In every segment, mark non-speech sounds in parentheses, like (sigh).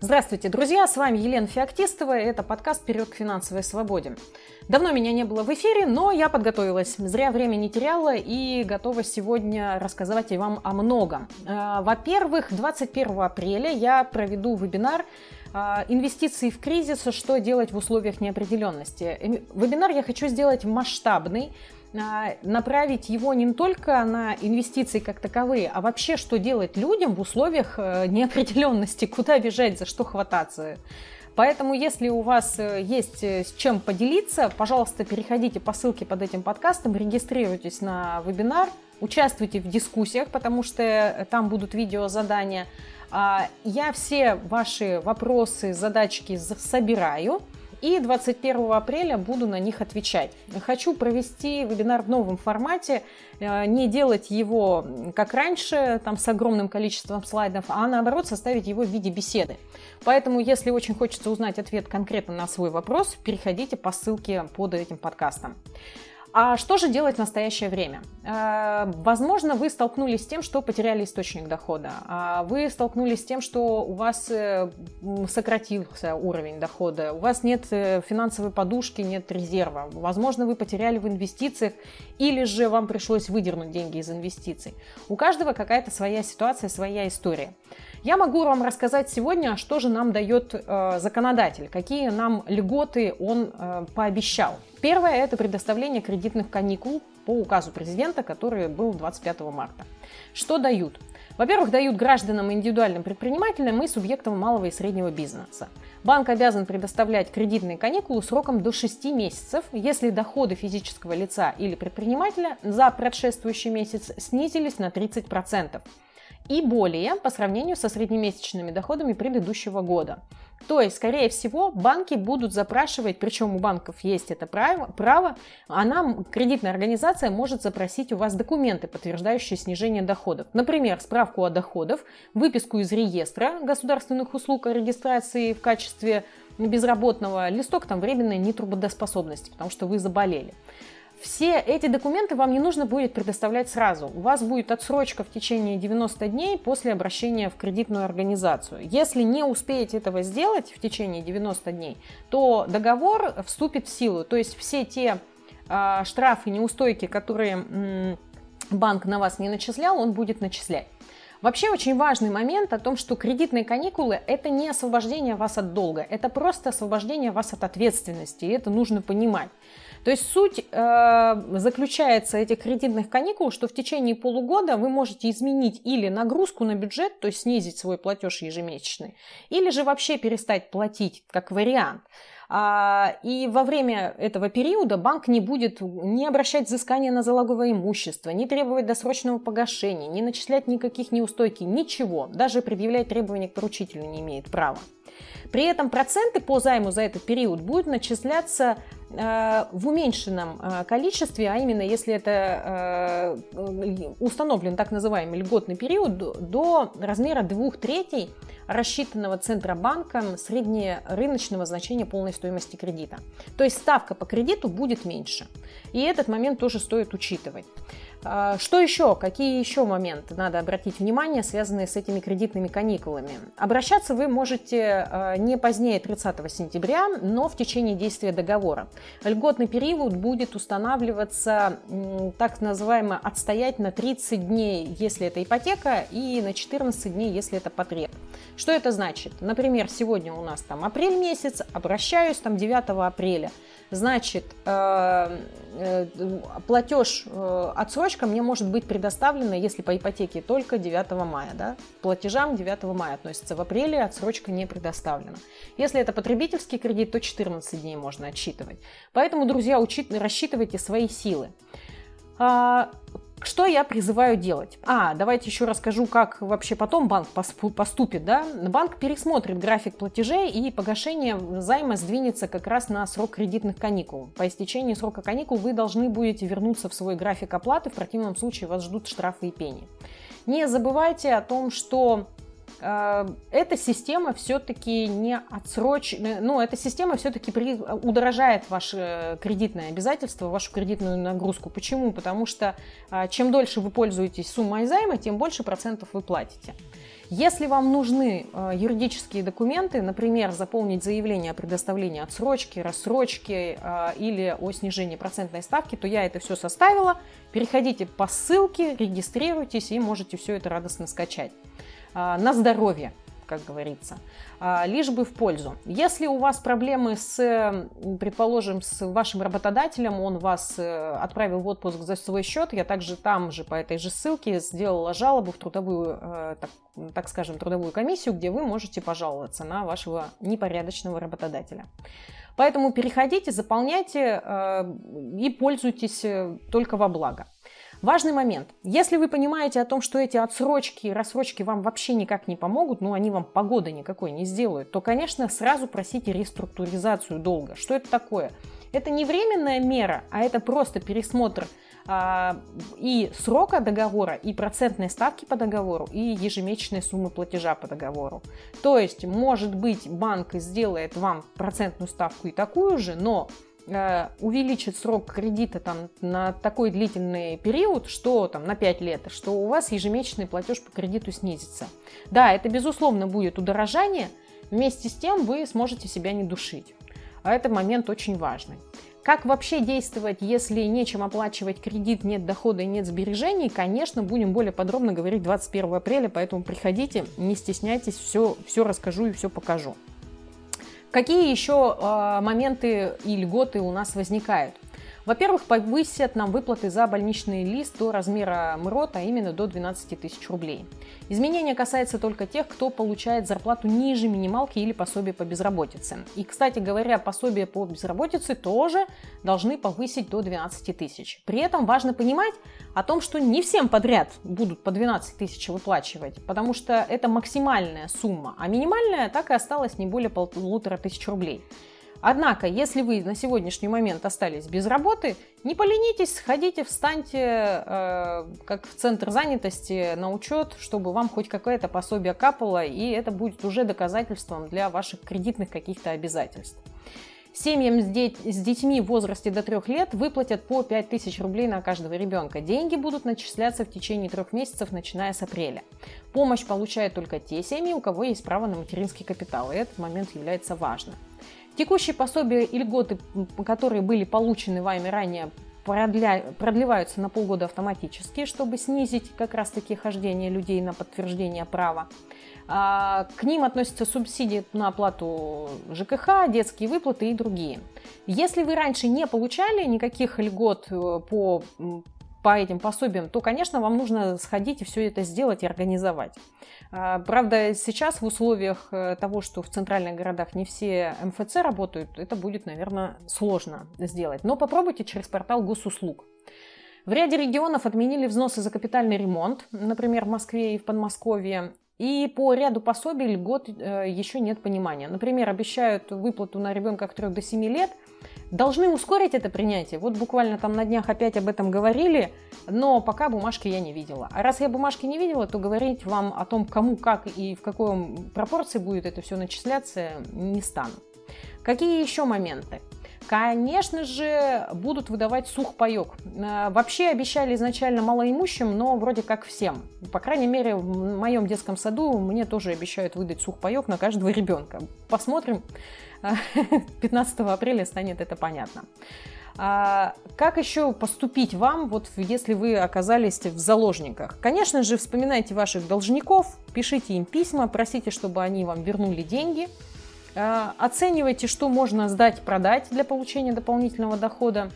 Здравствуйте, друзья! С вами Елена Феоктистова, это подкаст «Вперед к финансовой свободе». Давно меня не было в эфире, но я подготовилась. Зря время не теряла и готова сегодня рассказать вам о многом. Э, во-первых, 21 апреля я проведу вебинар э, инвестиции в кризис, что делать в условиях неопределенности. Вебинар я хочу сделать масштабный, направить его не только на инвестиции как таковые, а вообще, что делать людям в условиях э, неопределенности, (laughs) куда бежать, за что хвататься. Поэтому, если у вас э, есть э, с чем поделиться, пожалуйста, переходите по ссылке под этим подкастом, регистрируйтесь на вебинар, участвуйте в дискуссиях, потому что там будут видеозадания. А, я все ваши вопросы, задачки собираю – и 21 апреля буду на них отвечать. Хочу провести вебинар в новом формате, э, не делать его как раньше, там с огромным количеством слайдов, а наоборот составить его в виде беседы. Поэтому, если очень хочется узнать ответ конкретно на свой вопрос, переходите по ссылке под этим подкастом. А что же делать в настоящее время? Э, возможно, вы столкнулись с тем, что потеряли источник дохода. А вы столкнулись с тем, что у вас э, сократился уровень дохода, у вас нет э, финансовой подушки, нет резерва. Возможно, вы потеряли в инвестициях или же вам пришлось выдернуть деньги из инвестиций. У каждого какая-то своя ситуация, своя история. Я могу вам рассказать сегодня, что же нам дает э, законодатель, какие нам льготы он э, пообещал. Первое – это предоставление кредитных каникул по указу президента, который был 25 марта. Что дают? Во-первых, дают гражданам, индивидуальным предпринимателям и субъектам малого и среднего бизнеса. Банк обязан предоставлять кредитные каникулы сроком до 6 месяцев, если доходы физического лица или предпринимателя за предшествующий месяц снизились на 30% и более по сравнению со среднемесячными доходами предыдущего года. То есть, скорее всего, банки будут запрашивать, причем у банков есть это право, право она, кредитная организация может запросить у вас документы, подтверждающие снижение доходов. Например, справку о доходах, выписку из реестра государственных услуг о регистрации в качестве безработного, листок там временной нетрудоспособности, потому что вы заболели. Все эти документы вам не нужно будет предоставлять сразу. У вас будет отсрочка в течение 90 дней после обращения в кредитную организацию. Если не успеете этого сделать в течение 90 дней, то договор вступит в силу. То есть все те э, штрафы, неустойки, которые м, банк на вас не начислял, он будет начислять. Вообще очень важный момент о том, что кредитные каникулы – это не освобождение вас от долга, это просто освобождение вас от ответственности, и это нужно понимать. То есть суть э, заключается этих кредитных каникул, что в течение полугода вы можете изменить или нагрузку на бюджет, то есть снизить свой платеж ежемесячный, или же вообще перестать платить, как вариант. А, и во время этого периода банк не будет не обращать взыскания на залоговое имущество, не требовать досрочного погашения, не начислять никаких неустойки, ничего. Даже предъявлять требования к поручителю не имеет права. При этом проценты по займу за этот период будут начисляться в уменьшенном э, количестве, а именно если это э, установлен так называемый льготный период до размера двух третей рассчитанного Центробанком среднерыночного значения полной стоимости кредита. То есть ставка по кредиту будет меньше. И этот момент тоже стоит учитывать. А, что еще? Какие еще моменты надо обратить внимание, связанные с этими кредитными каникулами? Обращаться вы можете а, не позднее 30 сентября, но в течение действия договора. Льготный период будет устанавливаться так называемо отстоять на 30 дней, если это ипотека, и на 14 дней, если это потреб. Что это значит? Например, сегодня у нас там апрель месяц, обращаюсь там 9 апреля. Значит, э, э, платеж э, отсрочка мне может быть предоставлена, если по ипотеке, только 9 мая. Да? Платежам 9 мая относится. В апреле отсрочка не предоставлена. Если это потребительский кредит, то 14 дней можно отсчитывать. Поэтому, друзья, учит, рассчитывайте свои силы. Что я призываю делать? А, давайте еще расскажу, как вообще потом банк поступит. Да? Банк пересмотрит график платежей и погашение займа сдвинется как раз на срок кредитных каникул. По истечении срока каникул вы должны будете вернуться в свой график оплаты, в противном случае вас ждут штрафы и пени. Не забывайте о том, что эта система все-таки не отсрочена, ну, эта система все-таки удорожает ваше кредитное обязательство, вашу кредитную нагрузку. Почему? Потому что чем дольше вы пользуетесь суммой займа, тем больше процентов вы платите. Если вам нужны э, юридические документы, например, заполнить заявление о предоставлении отсрочки, рассрочки или о снижении процентной ставки, то я это все составила. Переходите по ссылке, регистрируйтесь и можете все это радостно скачать. Э, на здоровье! как говорится, а, лишь бы в пользу. Если у вас проблемы с, предположим, с вашим работодателем, он вас э, отправил в отпуск за свой счет, я также там же по этой же ссылке сделала жалобу в трудовую, э, так, так скажем, трудовую комиссию, где вы можете пожаловаться на вашего непорядочного работодателя. Поэтому переходите, заполняйте э, и пользуйтесь только во благо. Важный момент. Если вы понимаете о том, что эти отсрочки и рассрочки вам вообще никак не помогут, ну они вам погоды никакой не сделают, то, конечно, сразу просите реструктуризацию долга. Что это такое? Это не временная мера, а это просто пересмотр а, и срока договора, и процентной ставки по договору, и ежемесячной суммы платежа по договору. То есть, может быть, банк сделает вам процентную ставку и такую же, но Э, увеличить срок кредита там, на такой длительный период, что там на 5 лет, что у вас ежемесячный платеж по кредиту снизится. Да, это безусловно будет удорожание, вместе с тем вы сможете себя не душить. А это момент очень важный. Как вообще действовать, если нечем оплачивать кредит, нет дохода и нет сбережений, конечно, будем более подробно говорить 21 апреля, поэтому приходите, не стесняйтесь, все, все расскажу и все покажу. Какие еще э, моменты и льготы у нас возникают? Во-первых, повысят нам выплаты за больничный лист до размера МРОТ, а именно до 12 тысяч рублей. Изменение касается только тех, кто получает зарплату ниже минималки или пособия по безработице. И, кстати говоря, пособие по безработице тоже должны повысить до 12 тысяч. При этом важно понимать о том, что не всем подряд будут по 12 тысяч выплачивать, потому что это максимальная сумма, а минимальная так и осталась не более полутора тысяч рублей. Однако, если вы на сегодняшний момент остались без работы, не поленитесь, сходите, встаньте э, как в центр занятости на учет, чтобы вам хоть какое-то пособие капало, и это будет уже доказательством для ваших кредитных каких-то обязательств. Семьям с, деть, с детьми в возрасте до трех лет выплатят по 5000 рублей на каждого ребенка. Деньги будут начисляться в течение трех месяцев, начиная с апреля. Помощь получают только те семьи, у кого есть право на материнский капитал, и этот момент является важным. Текущие пособия и льготы, которые были получены вами ранее, продля... продлеваются на полгода автоматически, чтобы снизить как раз-таки хождение людей на подтверждение права. А, к ним относятся субсидии на оплату ЖКХ, детские выплаты и другие. Если вы раньше не получали никаких льгот э, по по этим пособиям, то, конечно, вам нужно сходить и все это сделать и организовать. А, правда, сейчас в условиях э, того, что в центральных городах не все МФЦ работают, это будет, наверное, сложно сделать. Но попробуйте через портал госуслуг. В ряде регионов отменили взносы за капитальный ремонт, например, в Москве и в Подмосковье. И по ряду пособий льгот э, еще нет понимания. Например, обещают выплату на ребенка от 3 до 7 лет – Должны ускорить это принятие. Вот буквально там на днях опять об этом говорили, но пока бумажки я не видела. А раз я бумажки не видела, то говорить вам о том, кому, как и в какой пропорции будет это все начисляться, не стану. Какие еще моменты? Конечно же, будут выдавать сухпайок. Э, вообще обещали изначально малоимущим, но вроде как всем. По крайней мере, в моем детском саду мне тоже обещают выдать сухпайок на каждого ребенка. Посмотрим, (laughs) 15 апреля станет это понятно. А как еще поступить вам, вот если вы оказались в заложниках? Конечно же, вспоминайте ваших должников, пишите им письма, просите, чтобы они вам вернули деньги. А, оценивайте, что можно сдать, продать для получения дополнительного дохода.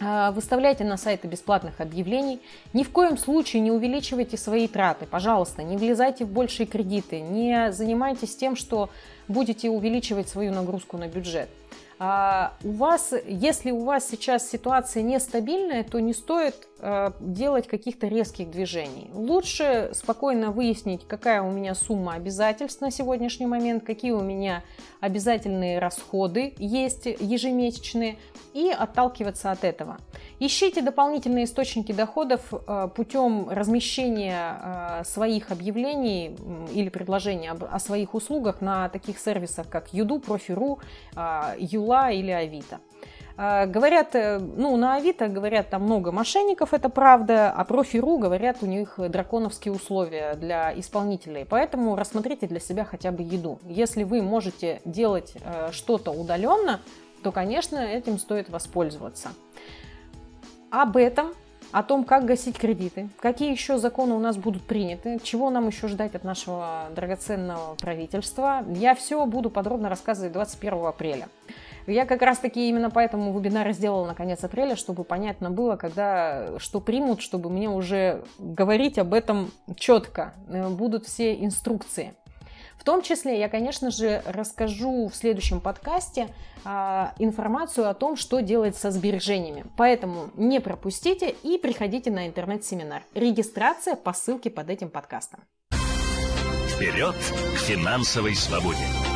А, выставляйте на сайты бесплатных объявлений. Ни в коем случае не увеличивайте свои траты. Пожалуйста, не влезайте в большие кредиты. Не занимайтесь тем, что будете увеличивать свою нагрузку на бюджет. А у вас, если у вас сейчас ситуация нестабильная, то не стоит э, делать каких-то резких движений. Лучше спокойно выяснить, какая у меня сумма обязательств на сегодняшний момент, какие у меня обязательные расходы есть ежемесячные, и отталкиваться от этого. Ищите дополнительные источники доходов э, путем размещения э, своих объявлений или предложений о своих услугах на таких сервисах, как Юду, Профи.ру, Юла или Авито. А, говорят, э, ну, на Авито говорят, там много мошенников, это правда, а Профи.ру говорят, у них драконовские условия для исполнителей. Поэтому рассмотрите для себя хотя бы еду. Если вы можете делать э, что-то удаленно, то, конечно, этим стоит воспользоваться. Об этом о том, как гасить кредиты, какие еще законы у нас будут приняты, чего нам еще ждать от нашего драгоценного правительства. Я все буду подробно рассказывать 21 апреля. Я как раз-таки именно поэтому вебинар сделала на конец апреля, чтобы понятно было, когда что примут, чтобы мне уже говорить об этом четко. Э, будут все инструкции. В том числе я, конечно же, расскажу в следующем подкасте а, информацию о том, что делать со сбережениями. Поэтому не пропустите и приходите на интернет-семинар. Регистрация по ссылке под этим подкастом. Вперед к финансовой свободе!